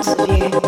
atmosphere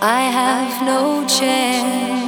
I have no chance.